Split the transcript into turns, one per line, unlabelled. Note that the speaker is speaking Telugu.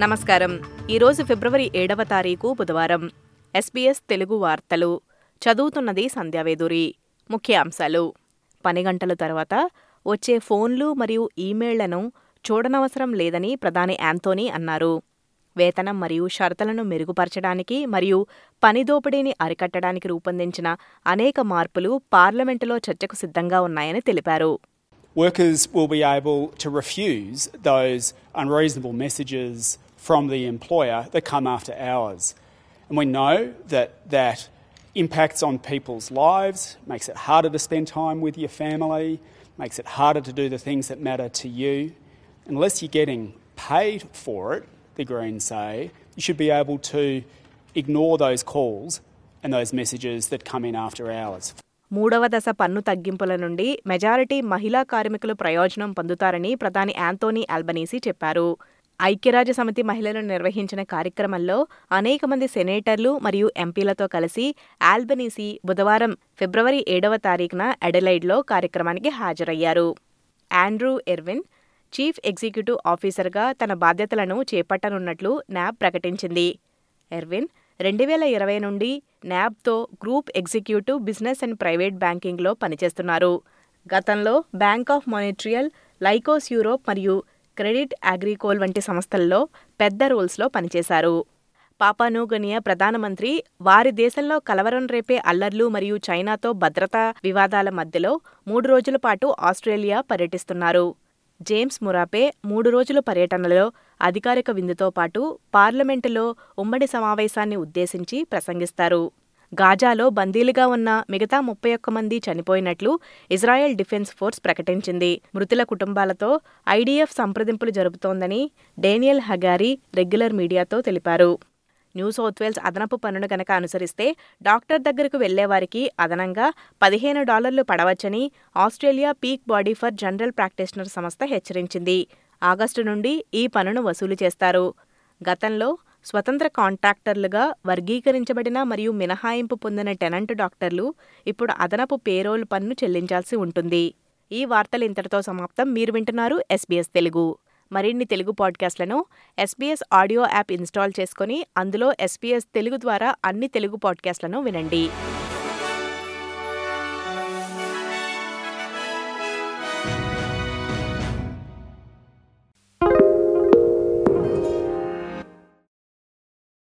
నమస్కారం. ఈరోజు ఫిబ్రవరి ఏడవ తారీఖు బుధవారం. ఎస్బీఎస్ తెలుగు వార్తలు. చదువుతున్నది సంధ్యావేదూరి ముఖ్యాంశాలు పని గంటల తర్వాత వచ్చే ఫోన్లు మరియు ఈమెయిళ్ళను చూడనవసరం లేదని ప్రధాని యాంతోనీ అన్నారు. వేతనం మరియు షరతులను మెరుగుపరచడానికి మరియు పని దోపిడీని అరికట్టడానికి రూపొందించిన అనేక మార్పులు పార్లమెంటులో చర్చకు సిద్ధంగా ఉన్నాయని తెలిపారు.
Workers will be able to refuse those unreasonable messages from the employer that come after hours. And we know that that impacts on people's lives, makes it harder to spend time with your family, makes it harder to do the things that matter to you. Unless you're getting paid for it, the Greens say, you should be able to ignore those calls and those messages that come in after hours.
మూడవ దశ పన్ను తగ్గింపుల నుండి మెజారిటీ మహిళా కార్మికులు ప్రయోజనం పొందుతారని ప్రధాని యాంతోనీ ఆల్బనీసీ చెప్పారు ఐక్యరాజ్య సమితి మహిళలు నిర్వహించిన కార్యక్రమంలో అనేక మంది సెనేటర్లు మరియు ఎంపీలతో కలిసి ఆల్బనీసీ బుధవారం ఫిబ్రవరి ఏడవ తారీఖున ఎడలైడ్లో కార్యక్రమానికి హాజరయ్యారు. ఆండ్రూ ఎర్విన్ చీఫ్ ఎగ్జిక్యూటివ్ ఆఫీసర్గా తన బాధ్యతలను చేపట్టనున్నట్లు న్యాబ్ ప్రకటించింది. ఎర్విన్ రెండు వేల ఇరవై నుండి న్యాబ్తో group executive business and private బ్యాంకింగ్లో పనిచేస్తున్నారు. గతంలో బ్యాంక్ ఆఫ్ మానిట్రియల్ లైకోస్ యూరోప్ మరియు క్రెడిట్ అగ్రికోల్ వంటి సంస్థల్లో పెద్ద రోల్స్లో పనిచేశారు. పాపానూగనియా ప్రధానమంత్రి వారి దేశంలో కలవరం రేపే అల్లర్లు మరియు చైనాతో భద్రతా వివాదాల మధ్యలో మూడు రోజుల పాటు ఆస్ట్రేలియా పర్యటిస్తున్నారు. జేమ్స్ మురాపే మూడు రోజుల పర్యటనలో అధికారిక విందుతో పాటు పార్లమెంటులో ఉమ్మడి సమావేశాన్ని ఉద్దేశించి ప్రసంగిస్తారు. గాజాలో బందీలుగా ఉన్న మిగతా ముప్పై ఒక్క మంది చనిపోయినట్లు ఇజ్రాయెల్ డిఫెన్స్ ఫోర్స్ ప్రకటించింది. మృతుల కుటుంబాలతో ఐడీఎఫ్ సంప్రదింపులు జరుపుతోందని డేనియల్ హగారీ రెగ్యులర్ మీడియాతో తెలిపారు. న్యూ సౌత్వేల్స్ అదనపు పన్నును గనక అనుసరిస్తే డాక్టర్ దగ్గరకు వెళ్ళేవారికి అదనంగా పదిహేను డాలర్లు పడవచ్చని Australia peak body for general practitioner సంస్థ హెచ్చరించింది. ఆగస్టు నుండి ఈ పన్నును వసూలు చేస్తారు. గతంలో స్వతంత్ర కాంట్రాక్టర్లుగా వర్గీకరించబడిన మరియు మినహాయింపు పొందిన టెనెంట్ డాక్టర్లు ఇప్పుడు అదనపు పేరోల్ పన్ను చెల్లించాల్సి ఉంటుంది. ఈ వార్తలు ఇంతటితో సమాప్తం. మీరు వింటున్నారు ఎస్బీఎస్ తెలుగు. మరిన్ని తెలుగు పాడ్కాస్ట్లను ఎస్బీఎస్ ఆడియో యాప్ ఇన్స్టాల్ చేసుకుని అందులో ఎస్బీఎస్ తెలుగు ద్వారా అన్ని తెలుగు పాడ్కాస్ట్లను వినండి.